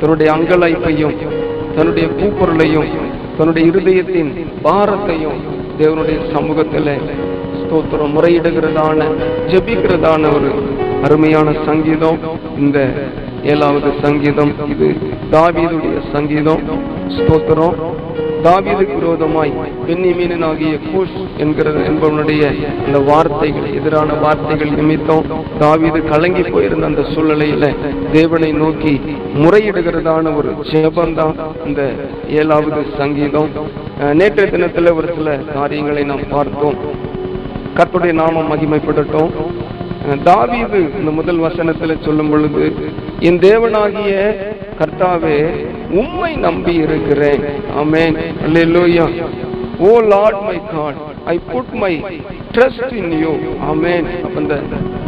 தன்னுடைய அங்கலாய்ப்பையும் தன்னுடைய கூப்பொருளையும் தன்னுடைய இருதயத்தின் பாரத்தையும் தேவனுடைய சமூகத்தில் ஸ்தோத்திரம். முறையிடுகிறதான ஜெபிக்கிறதான ஒரு அருமையான சங்கீதம். இந்த ஏழாவது சங்கீதம் இது. தாவீதுடைய சங்கீதம். ஸ்தோத்திரம். தாவீதுக்கு விரோதமாய் பெண்ணிமீனாகிய கூஷ் என்கிற என்பவனுடைய அந்த வார்த்தைகள் எதிரான வார்த்தைகள் நிமித்தம் தாவீது கலங்கி போயிருந்த அந்த சூழ்நிலையில தேவனை நோக்கி முறையிடுகிறதான ஒரு ஜெபம்தான் இந்த ஏழாவது சங்கீதம். நேற்றைய தினத்துல ஒரு சில காரியங்களை நாம் பார்த்தோம். கத்துடைய நாமம் மகிமைப்படட்டும். தாவீது இந்த முதல் வசனத்துல சொல்லும் பொழுது என் தேவனாகிய கர்த்தாவே உம்மை நம்பி இருக்கிறேன். ஆமேன். அல்லேலூயா. ஓ Lord my God I put my trust in you. ஆமேன். அப்ப இந்த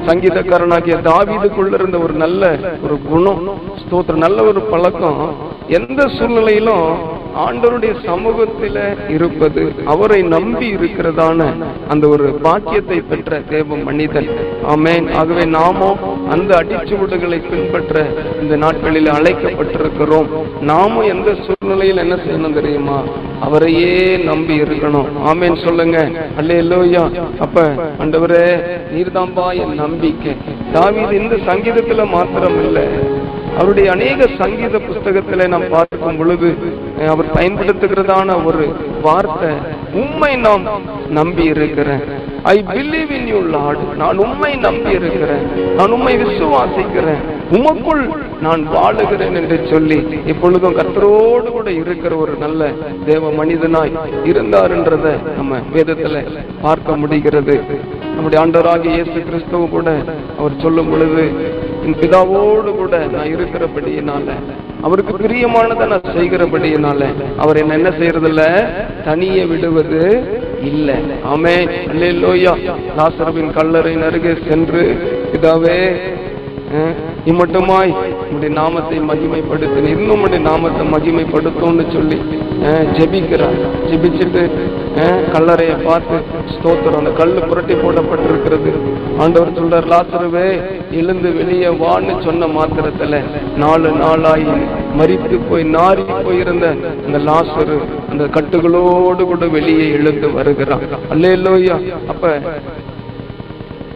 சங்கீதக்காரனாகிய தாவீதுக்குள்ள இருந்த ஒரு நல்ல ஒரு குணம் ஸ்தோத்திரம் நல்ல ஒரு பழக்கம் எந்த சூழ்நிலையிலும் ஆண்டவருடைய சமூகத்தில இருப்பது அவரை நம்பி இருக்கிறதான அந்த ஒரு பாக்கியத்தை பெற்ற தேவ மனிதன். ஆமேன். ஆகவே நாமும் அந்த அடிச்சுவடுகளை பின்பற்ற இந்த நாட்களில் அழைக்கப்பட்டிருக்கிறோம். நாமும் எந்த சூழ்நிலையில் என்ன செய்யணும் தெரியுமா? அவரையே நம்பி இருக்கணும். ஆமேன். சொல்லுங்க. அல்லேலூயா. அப்ப அண்டவரே நீர்தாம்பா என் நம்பிக்கை. தாவீது இந்த சங்கீதத்துல மாத்திரம் இல்லை அவருடைய அநேக சங்கீத புஸ்தகத்திலே நாம் பார்க்கும் பொழுது அவர் பயன்படுத்துகிறதான ஒரு வார்த்தை உண்மை நாம் நம்பி இருக்கிறேன் I believe in you Lord நான் உண்மை நம்பி இருக்கிறேன் நான் உண்மை விசுவாசிக்கிறேன். உமக்குள் நான் வாழுகிறேன் என்று சொல்லி இப்பொழுதும் கத்தரோடு கூட இருக்கிற ஒரு நல்ல தேவ மனிதனாய் இருந்தாருன்றத நம்ம வேதத்துல பார்க்க முடிகிறது. நம்முடைய ஆண்டவராகிய இயேசு கிறிஸ்துவ கூட அவர் சொல்லும் பொழுது என் பிதாவோடு கூட நான் இருக்கிறபடியினால அவருக்கு பிரியமானதை நான் செய்கிறபடியினால அவர் என்ன என்ன செய்யறதில்ல? தனியே விடுவது இல்லை. ஆமே அல்லேலூயா. லாசரவின் கல்லறையின் அருகே சென்று பிதாவே இம்மட்டுமாய் உடைய நாமத்தை மகிமைப்படுத்தின இன்னும் உடைய நாமத்தை மகிமைப்படுத்தும்னு சொல்லி ஜெபிக்கிறார் ஜெபிச்சுட்டு கல்லறையை பார்த்து ஸ்தோத்திரம். அந்த கல் புரட்டி போடப்பட்டிருக்கிறது. ஆண்டவர் சொல்றார் லாசருவே எழுந்து வெளியே வான்னு சொன்ன மாத்திரத்துல நாலு நாளாய் மறித்து போய் நாரி போயிருந்த அந்த லாசரு அந்த கட்டுகளோடு கூட வெளியே எழுந்து வருகிறான். இல்லையா அப்ப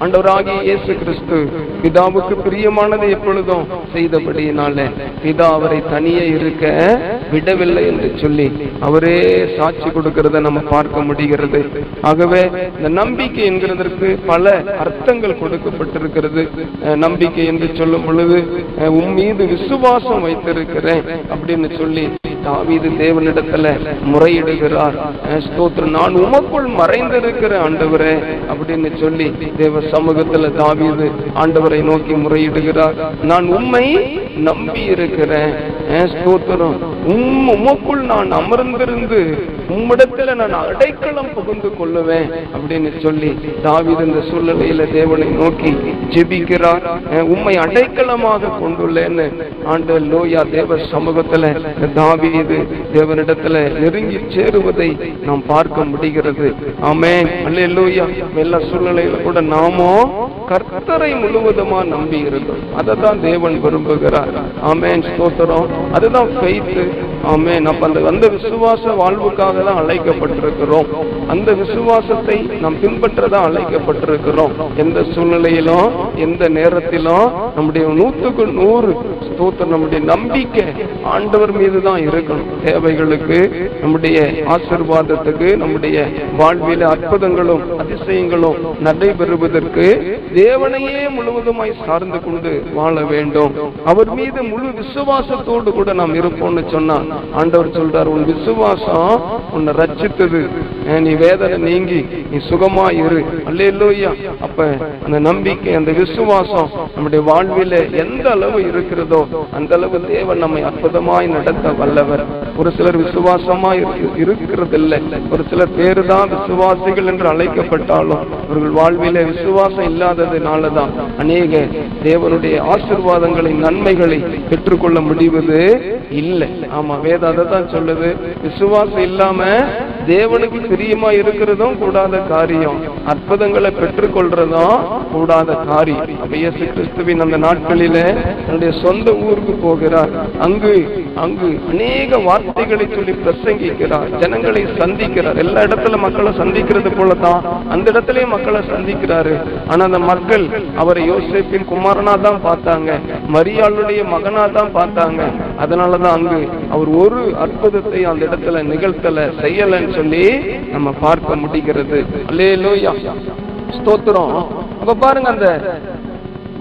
ஆண்டவராகிய இயேசு கிறிஸ்து பிதாவுக்கு பிரியமானது எப்பொழுதும் செய்தபடியினால பிதா அவரை தனியே இருக்க விடவில்லை என்று சொல்லி அவரே சாட்சி கொடுக்கிறத நம்ம பார்க்க முடிகிறது. ஆகவே இந்த நம்பிக்கை என்கிறதற்கு பல அர்த்தங்கள் கொடுக்கப்பட்டிருக்கிறது. நம்பிக்கை என்று சொல்லும் பொழுது உன் மீது விசுவாசம் வைத்திருக்கிறேன் அப்படின்னு சொல்லி தாவீது தேவனிடத்துல முறையிடுகிறார். நான் உமக்குள் மறைந்திருக்கிற ஆண்டவரே அப்படின்னு சொல்லி தேவ சமூகத்துல தாவீது ஆண்டவரை நோக்கி முறையிடுகிறார். நான் உண்மை நம்பி இருக்கிறேன் ஸ்தோத்திரம். உம் உமக்குள் நான் அமர்ந்திருந்து உம்மிடத்துல நான் அடைக்கலம் புகுந்து கொள்ளுவேன் அப்படின்னு சொல்லி தாவித இந்த சூழ்நிலையில தேவனை நோக்கி ஜெபிக்கிறார். உம்மை அடைக்கலமாக கொண்டுள்ளேன்னு ஆண்டு லோயா தேவ சமூகத்துல தாவிது தேவனிடத்துல நெருங்கி சேருவதை நாம் பார்க்க முடிகிறது. ஆமே அல்ல லோயா எல்லா சூழ்நிலையில கூட நாமோ கர்த்தரை முழுவதுமா நம்பி இருந்தோம். அதை தான் தேவன் விரும்புகிறார். ஆமேன். ஸ்தோத்திரம். அதுதான் ஃபெய்த்து ஆமென். அப்ப அந்த அந்த விசுவாச வாழ்வுக்காக தான் அழைக்கப்பட்டிருக்கிறோம். அந்த விசுவாசத்தை நாம் பின்பற்றதான் அழைக்கப்பட்டிருக்கிறோம். எந்த சூழ்நிலையிலும் எந்த நேரத்திலும் நம்முடைய நூத்துக்கு நூறு ஸ்தோத்திரம் நம்முடைய நம்பிக்கை ஆண்டவர் மீது தான் இருக்கணும். தேவைகளுக்கு நம்முடைய ஆசிர்வாதத்துக்கு நம்முடைய வாழ்வில அற்புதங்களும் அதிசயங்களும் நடைபெறுவதற்கு தேவனையே முழுவதுமாய் சார்ந்து கொண்டு வாழ வேண்டும். அவர் மீது முழு விசுவாசத்தோடு கூட நாம் இருப்போம்னு சொன்ன ஆண்டவர் சொல்றார் உன் விசுவாசம் உன்னை ரச்சித்தது நீ வேதனை நீங்கி நீ சுகமா இரு. அல்லேலூயா. அப்ப அந்த நம்பிக்கை அந்த விசுவாசம் நம்முடைய வாழ்வில எந்த அளவு இருக்கிறதோ அந்த அளவு தேவன் நம்மை அற்புதமாய் நடத்த வல்லவர். ஒரு சிலர் விசுவாசமா இருக்கு- இருக்கிறதில்லை. ஒரு சிலர் பேரு தான் விசுவாசிகள் என்று அழைக்கப்பட்டாலும் அவர்கள் வாழ்விலே விசுவாசம் இல்லாததுனாலதான் அநேக தேவனுடைய ஆசிர்வாதங்களை நன்மைகளை பெற்றுக்கொள்ள முடிவது இல்லை. ஆமா வேதம் அதை தான் சொல்லுது. விசுவாசம் இல்லாம தேவனுக்கு பிரியமா இருக்கிறதும் கூடாத காரியம். அற்புதங்களை பெற்றுக்கொள்றதும் கூடாத காரியம் இயேசு கிறிஸ்துவின் அந்த நாட்களில தன்னுடைய சொந்த ஊருக்கு போகிறார். அங்கு அங்கு அநேக வார்த்தைகளை சொல்லி பிரசங்கிக்கிறார். ஜனங்களை சந்திக்கிறார். எல்லா இடத்துல மக்களை சந்திக்கிறது போலதான் அந்த இடத்துலயும் மக்களை சந்திக்கிறாரு. ஆனா அந்த மக்கள் அவரை யோசிப்பின் குமாரனா தான் பார்த்தாங்க. மரியாளுடைய மகனா தான் பார்த்தாங்க. அதனாலதான் அங்கு அவர் ஒரு அற்புதத்தை அந்த இடத்துல நிகழ்த்தல செய்யலன்னு சொல்லி நம்ம பார்க்க முடிகிறது. அல்லேலூயா. ஸ்தோத்திரம். அப்ப பாருங்க அந்த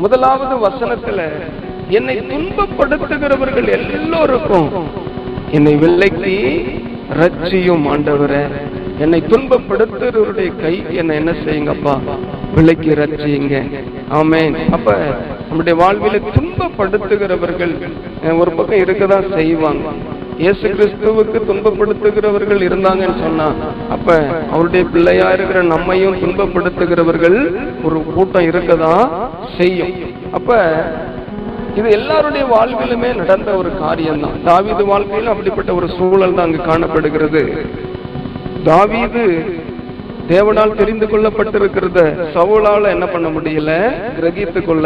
முதலாவது வசனத்துல என்னை துன்பப்படுத்துகிறவர்கள் எல்லோருக்கும் என்னை வெள்ளைக்கு ரட்சியும் ஆண்டவரே. என்னை துன்பப்படுத்துகிறவருடைய கை என்ன என்ன செய்யுங்கப்பா? விலைக்கு ரட்சியுங்க ஆமேன். அப்ப நம்முடைய வாழ்வில துன்பப்படுத்துகிறவர்கள் ஒரு பக்கம் இருக்கதான் செய்வாங்க. இயேசு கிறிஸ்துவுக்கு துன்பப்படுத்துகிறவர்கள் இருந்தாங்கன்னு சொன்னா அப்ப அவருடைய பிள்ளையா இருக்கிற நம்மையும் துன்பப்படுத்துகிறவர்கள் ஒரு கூட்டம் இருக்கதா செய்யும். அப்ப இது எல்லாருடைய வாழ்விலுமே நடந்த ஒரு காரியம் தான் தாவீது வாழ்க்கையிலும் அப்படிப்பட்ட ஒரு சூழல் தான் அங்கு காணப்படுகிறது. தாவீது தேவனால் தெரிந்து கொள்ளப்பட்டிருக்கிறத சவுலால என்ன பண்ண முடியல? கிரகித்து கொள்ள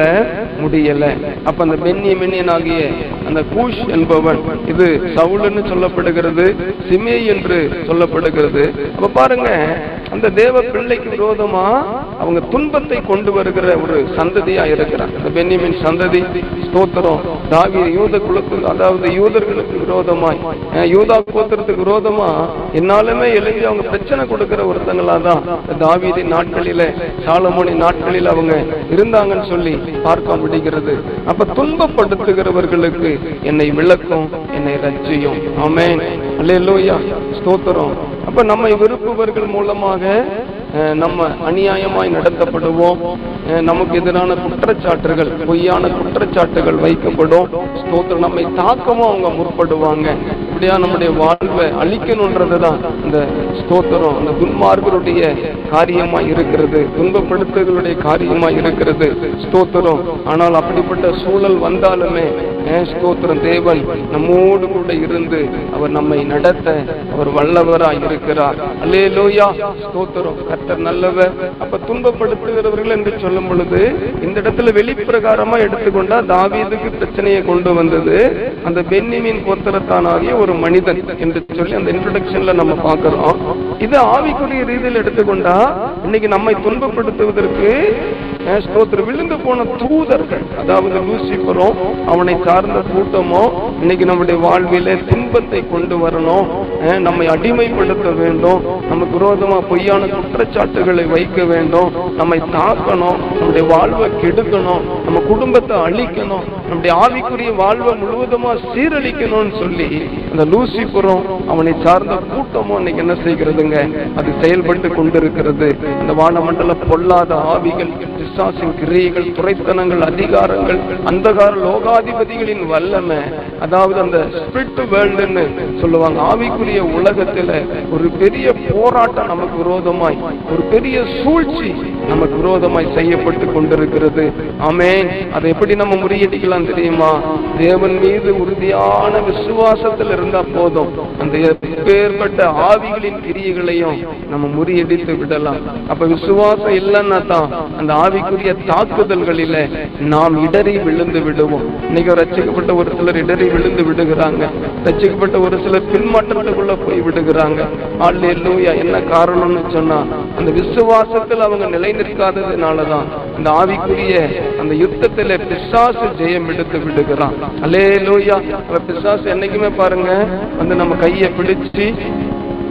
முடியல. அப்ப அந்த பென்னியமினியன் ஆகிய அந்த கூஷ் என்பவன் இது சவுலுன்னு சொல்லப்படுகிறது சிமே என்று சொல்லப்படுகிறது. அப்ப பாருங்க அந்த தேவ பிள்ளைக்கு விரோதமா அவங்க துன்பத்தை கொண்டு வருகிற ஒரு சந்ததியா இருக்கிறாங்க. அந்த பென்னியமின் சந்ததி ஸ்தோத்திரம் தாவி யூத குலத்து அதாவது யூதர்களுக்கு விரோதமாய் யூதா கோத்திரத்துக்கு விரோதமா என்னாலுமே எழுதி அவங்க பிரச்சனை கொடுக்கிற ஒருத்தங்களா தான் தாவிதி நாட்களில சாலமோனி நாட்களில் அவங்க இருந்தாங்கன்னு சொல்லி பார்க்க முடிகிறது. அப்ப துன்பப்படுத்துகிறவர்களுக்கு என்னை விளக்கும் என்னை ரட்சியும். ஆமேன். அல்ல ஸ்தோத்திரம். அப்ப நம்மை விருப்புவர்கள் மூலமாக நம்ம அநியாயமாய் நடத்தப்படுவோம். நமக்கு எதிரான குற்றச்சாட்டுகள் பொய்யான குற்றச்சாட்டுகள் வைக்கப்படும். ஸ்தோத்திரம் நம்மை தாக்கவும் அவங்க முற்படுவாங்க. இப்படியா நம்முடைய வாழ்வை அழிக்கணுன்றதுதான் இந்த ஸ்தோத்திரம். அந்த துன்மார்களுடைய காரியமா இருக்கிறது. துன்பப்படுத்துகளுடைய காரியமா இருக்கிறது ஸ்தோத்திரம். ஆனால் அப்படிப்பட்ட சூழல் வந்தாலுமே ஸ்தோத்திரம்? தேவன் நம்மோடு கூட இருந்து அவர் நம்மை நடத்த அவர் வல்லவராய் இருக்கிறார். அல்லேலூயா. ஸ்தோத்திரம். கர்த்தர் நல்லவர். அப்ப துன்பப்படுத்துகிறவர்கள் என்று சொல்லும் பொழுது இந்த இடத்துல வெளிப்பிரகாரமா எடுத்துக்கொண்டா தாவீதுக்கு பிரச்சனையை கொண்டு வந்தது. அந்த பென்னிமின் கோத்திரத்தானாகிய ஒரு மனிதன் என்று சொல்லி அந்த இன்ட்ரடக்ஷன்ல நம்ம பார்க்கிறோம். இது ஆவிக்குரிய ரீதியில் எடுத்துக்கொண்டா இன்னைக்கு நம்மை துன்பப்படுத்துவதற்கு ஸ்தோத்திரம் விழுந்து போன தூதர்கள் அதாவது லூசிபரும் அவனை சார்ந்த கூட்டமோ இன்னைக்கு நம்முடைய வாழ்வில துன்பத்தை கொண்டு வரணும். நம்மை அடிமைப்படுத்த வேண்டும். நமக்கு விரோதமா பொய்யான குற்றச்சாட்டுகளை வைக்க வேண்டும். நம்மை தாக்கணும். நம்முடைய வாழ்வை கெடுக்கணும். நம்ம குடும்பத்தை அழிக்கணும் நம்முடைய ஆவிக்குரிய வாழ்வை முழுவதுமா சீரழிக்கணும்னு சொல்லி அந்த லூசிபுரம் அவனை சார்ந்த கூட்டமும் இன்னைக்கு என்ன செய்கிறதுங்க? அது செயல்பட்டு கொண்டிருக்கிறது. இந்த வானமண்டல பொல்லாத ஆவிகள் பிசாசின் கிரியைகள் துறைத்தனங்கள் அதிகாரங்கள் அந்தகார லோகாதிபதிகளின் வல்லமை. அதாவது அந்த ஸ்பிரிட் வேர்ல்டுன்னு சொல்லுவாங்க. ஆவிக்குரிய உலகத்துல ஒரு பெரிய போராட்டம் நமக்கு விரோதமாய் ஒரு பெரிய சூழ்ச்சி நமக்கு விரோதமாய் செய்யப்பட்டு கொண்டிருக்கிறது. ஆமே அதை எப்படி நம்ம முறியடிக்கலாம் தெரியுமா? தேவன் மீது உறுதியான விசுவாசத்தில் இருந்தா போதும். அந்த பேர்பட்ட ஆவிகளின் கிரியைகளையும் நம்ம முறியடித்து விடலாம். அப்ப விசுவாசம் இல்லைன்னா தான் அந்த ஆவிக்குரிய தாக்குதல்களில நாம் இடறி விழுந்து விடுவோம். இன்னைக்கு ரச்சிக்கப்பட்ட ஒரு சிலர் இடறி விழுந்து விடுகிறாங்க. ரச்சிக்கப்பட்ட ஒரு சிலர் பின்மாற்றத்துக்குள்ள போய் விடுகிறாங்க. ஆள் என்ன காரணம்னு சொன்னா அந்த விசுவாசத்தில் அவங்க நிலை நிற்காததுனாலதான் இந்த ஆவிக்குரிய அந்த யுத்தத்துல பிசாசு ஜெயம் எடுத்து விடுகிறான். அலே லோயா பிசாசு என்னைக்குமே பாருங்க வந்து நம்ம கையை பிடிச்சு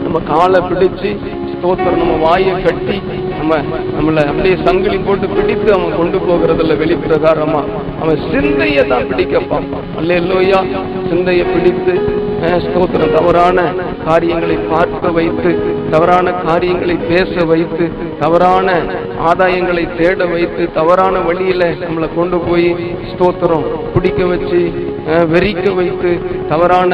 நம்ம காலை பிடிச்சு ஸ்தோத்திரம் நம்ம வாயை கட்டி நம்ம நம்மளை அப்படியே சங்கிலி போட்டு பிடித்து அவன் கொண்டு போகிறதுல வெளிப்பிரகாரமா. அவன் சிந்தையை தான் பிடிக்க பார்ப்பான். அல்லேலூயா. சிந்தையை பிடித்து ஸ்தோத்திரம் தவறான காரியங்களை பார்க்க வைத்து தவறான காரியங்களை பேச வைத்து தவறான ஆதாயங்களை தேட வைத்து தவறான வழியில நம்மளை கொண்டு போய் ஸ்தோத்திரம் பிடிக்க வச்சு வெறிக்க வைத்து தவறான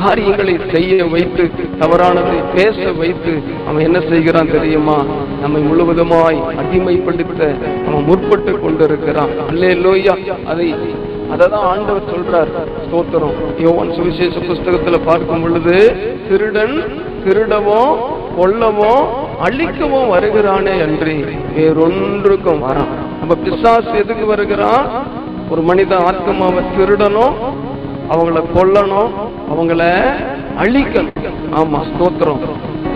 காரியங்களை செய்ய வைத்து தவறானதை பேச வைத்து அவன் என்ன செய்கிறான் தெரியுமா? நம்மை முழுவதுமாய் அடிமைப்படுத்த அவன் முற்பட்டு கொண்டிருக்கிறான். அல்லே லோய்யா அதை அததான் ஆண்டவர் சொல்றார். ஸ்தோத்திரம். யோவான் சுவிசேஷ புஸ்தகத்துல பார்க்கும் பொழுது திருடன் திருடவும் கொல்லவும் அழிக்கவும் வருகிறானே அன்றி வேறொன்றுக்கும் வரான். நம்ம பிசாசு எதுக்கு வருகிறான்? ஒரு மனித ஆத்மாவை திருடணும் அவங்கள கொல்லணும் அவங்கள அழிக்கணும். ஆமா ஸ்தோத்திரம்.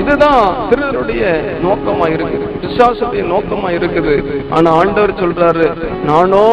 இதுதான் திருடருடைய நோக்கமா இருக்குது. பிசாசுடைய நோக்கமா இருக்குது. ஆனா ஆண்டவர் சொல்றாரு நானோ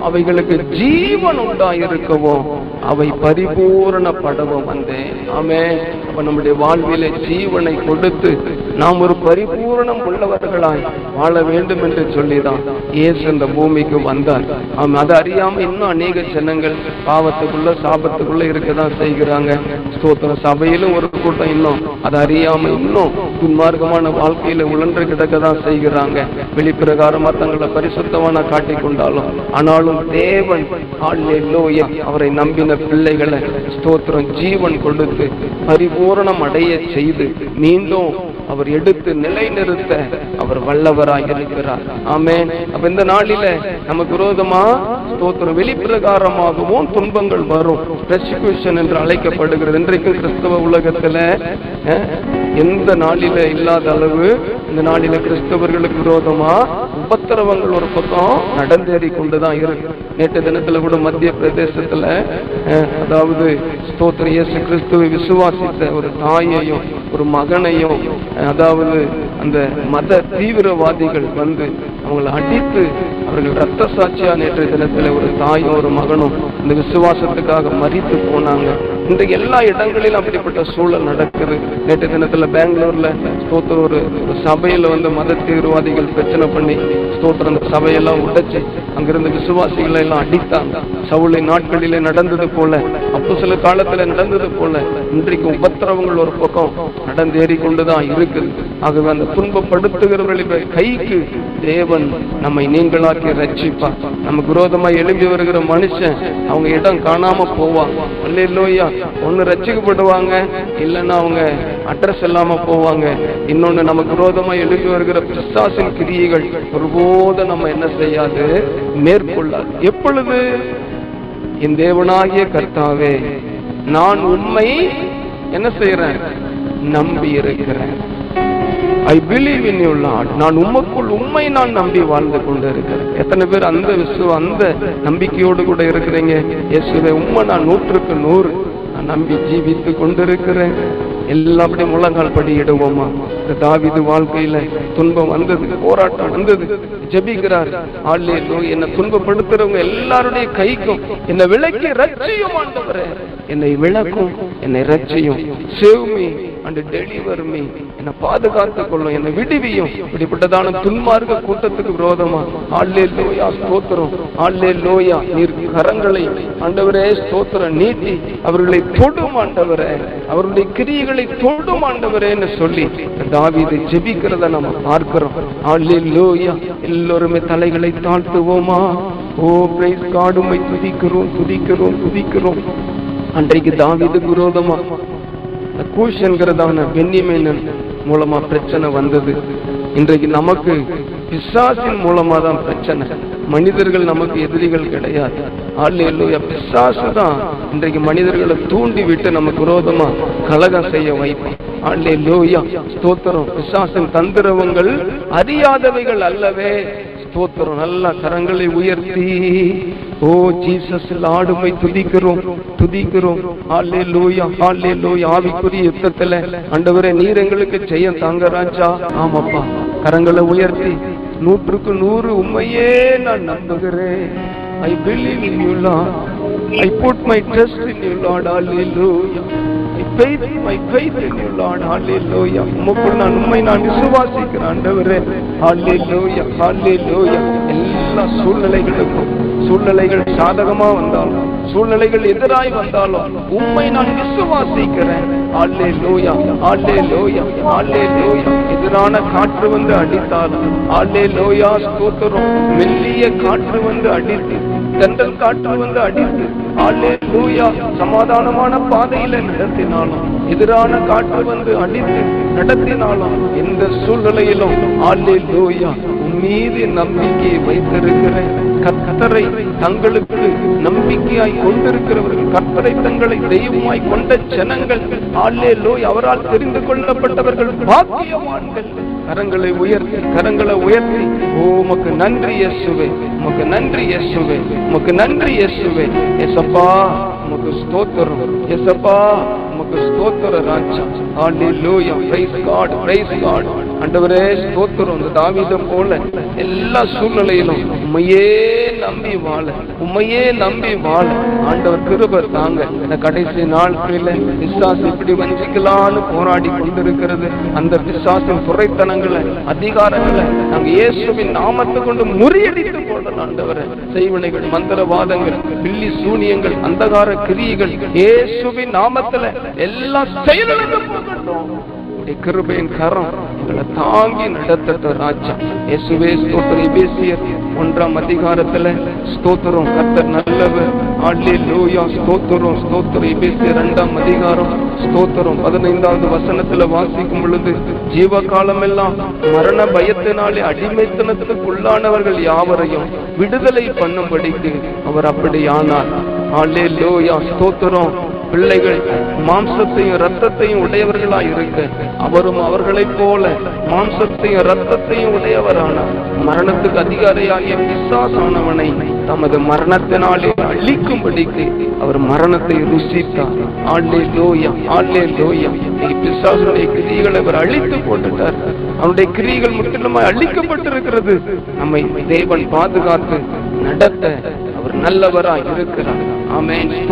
அவைகளுக்கு ஜீவன் உண்டாயிருக்கவும் அவை பரிபூரணப்படவும் வந்தேன் ஆமே அப்ப நம்முடைய வாழ்வில ஜீவனை கொடுத்து நாம் ஒரு பரிபூரணம் உள்ளவர்களாய் வாழ வேண்டும் என்று சொல்லிதான் இயேசு இந்த பூமிக்கு வந்தார். அவன் அதை அறியாம இன்னும் அநேக ஜனங்கள் பாவத்துக்குள்ள சாபத்துக்குள்ள இருக்கதான் செய்கிறாங்க. ஸ்தோத்திர சபையிலும் ஒரு கூட்டம் இன்னும் அதை அறியாம இன்னும் துன்மார்க்கமான வாழ்க்கையில உழன்று கிடக்க தான் செய்கிறாங்க. வெளிப்பிரகாரமா தங்களை பரிசுத்தமான காட்டி கொண்டாலும் ஆனாலும் தேவன் அவரை நம்பின பிள்ளைகளை ஸ்தோத்திரம் ஜீவன் கொடுத்து பரிபூரணம் அடைய செய்து மீண்டும் அவர் எடுத்து நிலைநிறுத்த அவர் வல்லவராய் இருக்கிறார். ஆமே அப்ப இந்த நாளில நமக்கு விரோதமா ஸ்தோத்திரம். வெளிப்பிரகாரமாகவும் துன்பங்கள் வரும். ரெசிபியூஷன் என்று அழைக்கப்படுகிறது. இன்றைக்கு கிறிஸ்தவ உலகத்துல எந்த நாளில இல்லாத அளவு இந்த நாளில கிறிஸ்தவர்களுக்கு விரோதமா உபத்திரவங்கள் ஒரு பக்கம் நடந்தேறி கொண்டுதான் இருக்கு. நேற்று தினத்துல கூட மத்திய பிரதேசத்துல அதாவது ஸ்தோத்திர இயேசு கிறிஸ்துவை விசுவாசித்த ஒரு தாயையும் ஒரு மகனையும் அதாவது அந்த மத தீவிரவாதிகள் வந்து அவங்களை அடித்து அவர்கள் ரத்த சாட்சியா நேற்று தினத்துல ஒரு தாயும் ஒரு மகனும் இந்த விசுவாசத்துக்காக மறித்து போனாங்க. இந்த எல்லா இடங்களிலும் அப்படிப்பட்ட சூழல் நடக்குது. நேற்று தினத்துல பெங்களூர்ல ஸ்தோத்திர ஒரு சபையில வந்து மத தீவிரவாதிகள் பிரச்சனை பண்ணி ஸ்தோத்திர அந்த சபையெல்லாம் உடைச்சு அங்கிருந்து விசுவாசிகளை எல்லாம் அடித்தாங்க சவுளை நாட்களிலே நடந்தது போல ஒரு சில காலத்துல நடந்தது போல இன்றைக்கு உபத்திரவங்கள் ஒரு பக்கம் நடந்தேறி கொண்டுதான் இருக்குது. ஆகவே அந்த துன்பப்படுத்துகிறவர்களுடைய கைக்கு தேவன் நம்மை நீங்களாக்கி ரட்சிப்பா நமக்கு விரோதமா எழும்பி வருகிற மனுஷன் அவங்க இடம் காணாம போவாங்க அல்லையா ஒண்ணு ரட்சிக்கப்படுவாங்க இல்லைன்னா அவங்க அட்ரஸ் இல்லாம போவாங்க. இன்னொன்னு நமக்கு விரோதமா எழுதி வருகிற பிசாசின் கிரியைகள் ஒருபோதும் நம்ம என்ன செய்யாது? மேற்கொள்ளாது. எப்பொழுது? என் தேவனாகிய கர்த்தாவே நான் உண்மை என்ன செய்யறேன் நம்பி இருக்கிறேன். I believe in you Lord நான் உமக்குள் உண்மை நான் நம்பி வாழ்ந்து கொண்டு இருக்கிறேன் எத்தனை பேர் அந்த விசுவ அந்த நம்பிக்கையோடு கூட இருக்கிறீங்க? இயேசுவே உண்மை நான் நூற்றுக்கு நூறு நான் நம்பி ஜீவித்து கொண்டிருக்கிறேன். எல்லாப்படியும் முழங்கால் படி இடுவோமா இந்த தாவிது வாழ்க்கையில துன்பம் வந்தது போராட்டம் வந்தது. ஜெபிக்கிறார். ஆளே என்னை துன்பப்படுத்துறவங்க எல்லாருடைய கைக்கும் என்னை விளக்கி ரச்சியும் என்னை விளக்கும் என்னை ரச்சியும் சேவ் அண்ட் டெலிவர் மீ என்னை பாதுகாத்துக் கொள்ளும் என்னை விடுவியும். இப்படிப்பட்டதான துன்மார்க்க கூட்டத்துக்கு விரோதமா? ஆள்லே லோயா ஸ்தோத்திரம். ஆள்லே லோயா நீர் கரங்களை ஆண்டவரே ஸ்தோத்திரம் நீட்டி அவர்களை தொடும் ஆண்டவரே அவருடைய கிரியைகளை தொடும் ஆண்டவரேன்னு சொல்லி தாவீதை ஜெபிக்கிறத நம்ம பார்க்கிறோம். ஆள்லே லோயா எல்லோருமே தலைகளை தாழ்த்துவோமா? ஓ பிரைஸ் காடுமை துதிக்கிறோம் துதிக்கிறோம் துதிக்கிறோம். அன்றைக்கு தாவீது விரோதமா? கூஷ் என்கிறதான பென்னிமேனன் மூலமா பிரச்சனை வந்தது. இன்றைக்கு நமக்கு பிசாசின் மூலமா தான் பிரச்சனை. மனிதர்கள் நமக்கு எதிரிகள் கிடையாது. ஆள்லையா பிசாசு தான் இன்றைக்கு மனிதர்களை தூண்டி விட்டு நமக்கு விரோதமா கலகம் செய்ய வைப்பான். ஆண்டே லோயா ஸ்தோத்திரம். பிசாசின் தந்திரவங்கள் அறியாதவைகள் அல்லவே. ஸ்தோத்திரம். நல்ல கரங்களை உயர்த்தி ஓ ஜீசஸ் ஆடுமை துதிக்கிறோம் துதிக்கிறோம். ஆலே லோயா ஆலே லோயா ஆவிக்குரிய யுத்தத்துல அண்டவரே நீர் எங்களுக்கு செய்ய தாங்க ராஜா. ஆமாப்பா. கரங்களை உயர்த்தி நூற்றுக்கு நூறு உண்மையே நான் நம்புகிறேன். I believe in you lord I put my trust in you lord hallelujah I faith my faith in you lord. Hallelujah. உமக்குள் நான் உண்மை நான் விசுவாசிக்கிறேன் ஆண்டவரே. Hallelujah. லோயா எல்லா எல்லா சூழ்நிலைகளுக்கும் சூழ்நிலைகள் சாதகமா வந்தாலும் சூழ்நிலைகள் எதிராய் வந்தாலும் உண்மை நான் விசுவாசிக்கிறேன். hallelujah hallelujah லோயா எதிரான காற்று வந்து அடித்தாலும் hallelujah ஸ்தோத்திரம். மெல்லிய காற்று வந்து அடித்து தென்றல் காற்று வந்து அடித்து சமாதானமான பாதையில நடத்தினாலும் எதிரான காற்று வந்து அடித்து நடத்தினாலும் எந்த சூழ்நிலையிலும் அல்லேலூயா லூயா மீது நம்பிக்கையை வைத்திருக்கிற கத்தரை தங்களுக்கு நம்பிக்கையாய் கொண்டிருக்கிறவர்கள் கற்பனை தங்களை தெய்வமாய் கொண்ட ஜனங்கள் அல்லேலூயா அவரால் தெரிந்து கொள்ளப்பட்டவர்கள் பாக்கியவான்கள். கரங்களை உயர்த்தி கரங்களை உயர்த்தி ஓ உமக்கு நன்றி இயேசுவே உமக்கு நன்றி இயேசுவே உமக்கு நன்றி இயேசுவே. எசப்பா உமக்கு ஸ்தோத்திரம். எசப்பா உமக்கு ஸ்தோத்திர ராஜா ஹalleluya பிரைஸ் காட் பிரைஸ் காட் ஆண்டவரே ஸ்தோத்திரம். இந்த தாவீதை போல எல்லா சூழ்நிலையிலும் உண்மையே நம்பி வாழ உண்மையே நம்பி வாழ. ஆண்டவர் கிருபர் தாங்க. இந்த கடைசி நாட்களில் விசுவாசம் இப்படி வஞ்சிக்கலான்னு போராடி கொண்டிருக்கிறது. அந்த விசுவாசம் துறைத்தனங்களை அதிகாரங்களை நாங்க இயேசுவின் நாமத்தை கொண்டு முறியடித்து போடணும் ஆண்டவரை. செய்வனைகள் மந்திரவாதங்கள் பில்லி சூனியங்கள் அந்தகார கிரியைகள் இயேசுவின் நாமத்துல எல்லா செயலும் போகட்டும் கிருபையின் கரம் எங்களை தாங்கி நடத்த ராஜா. இயேசுவே ஸ்தோத்திரம். எபேசியர் ஒன்றாம் அதிகாரத்துல ஸ்தோத்திரம். கத்தர் நல்லவர். ஆட்லே லூயா ஸ்தோத்திரம். ஸ்தோத்திரம் எபேசியர் இரண்டாம் அதிகாரம் ஸ்தோத்திரம். பதினைந்தாவது வசனத்துல வாசிக்கும் பொழுது ஜீவ காலமெல்லாம் மரண பயத்தினாலே அடிமைத்தனத்துக்குள்ளானவர்கள் யாவரையும் விடுதலை பண்ணும்படிக்கு அவர் அப்படி ஆனார் ஆலே லூயா ஸ்தோத்திரம். பிள்ளைகள் மாம்சத்தையும் ரத்தத்தையும் உடையவர்களாய் இருக்க அவரும் அவர்களைப் போல மாம்சத்தையும் ரத்தத்தையும் உடையவரான மரணத்துக்கு அதிகாரியாகிய பிசாசானவனை தமது மரணத்தினாலே அழிக்கும்படிக்கு அவர் மரணத்தை ருசித்தார். ஆண்டே லோயா ஆண்டே லோயா பிசாசுடைய கிரிகளை அவர் அழித்து போட்டுட்டார். அவனுடைய கிரிகள் முற்றிலுமாய் அழிக்கப்பட்டிருக்கிறது. நம்மை தேவன் பாதுகாத்து நடத்த அவர் நல்லவராய் இருக்கிறார். ஆமேன்.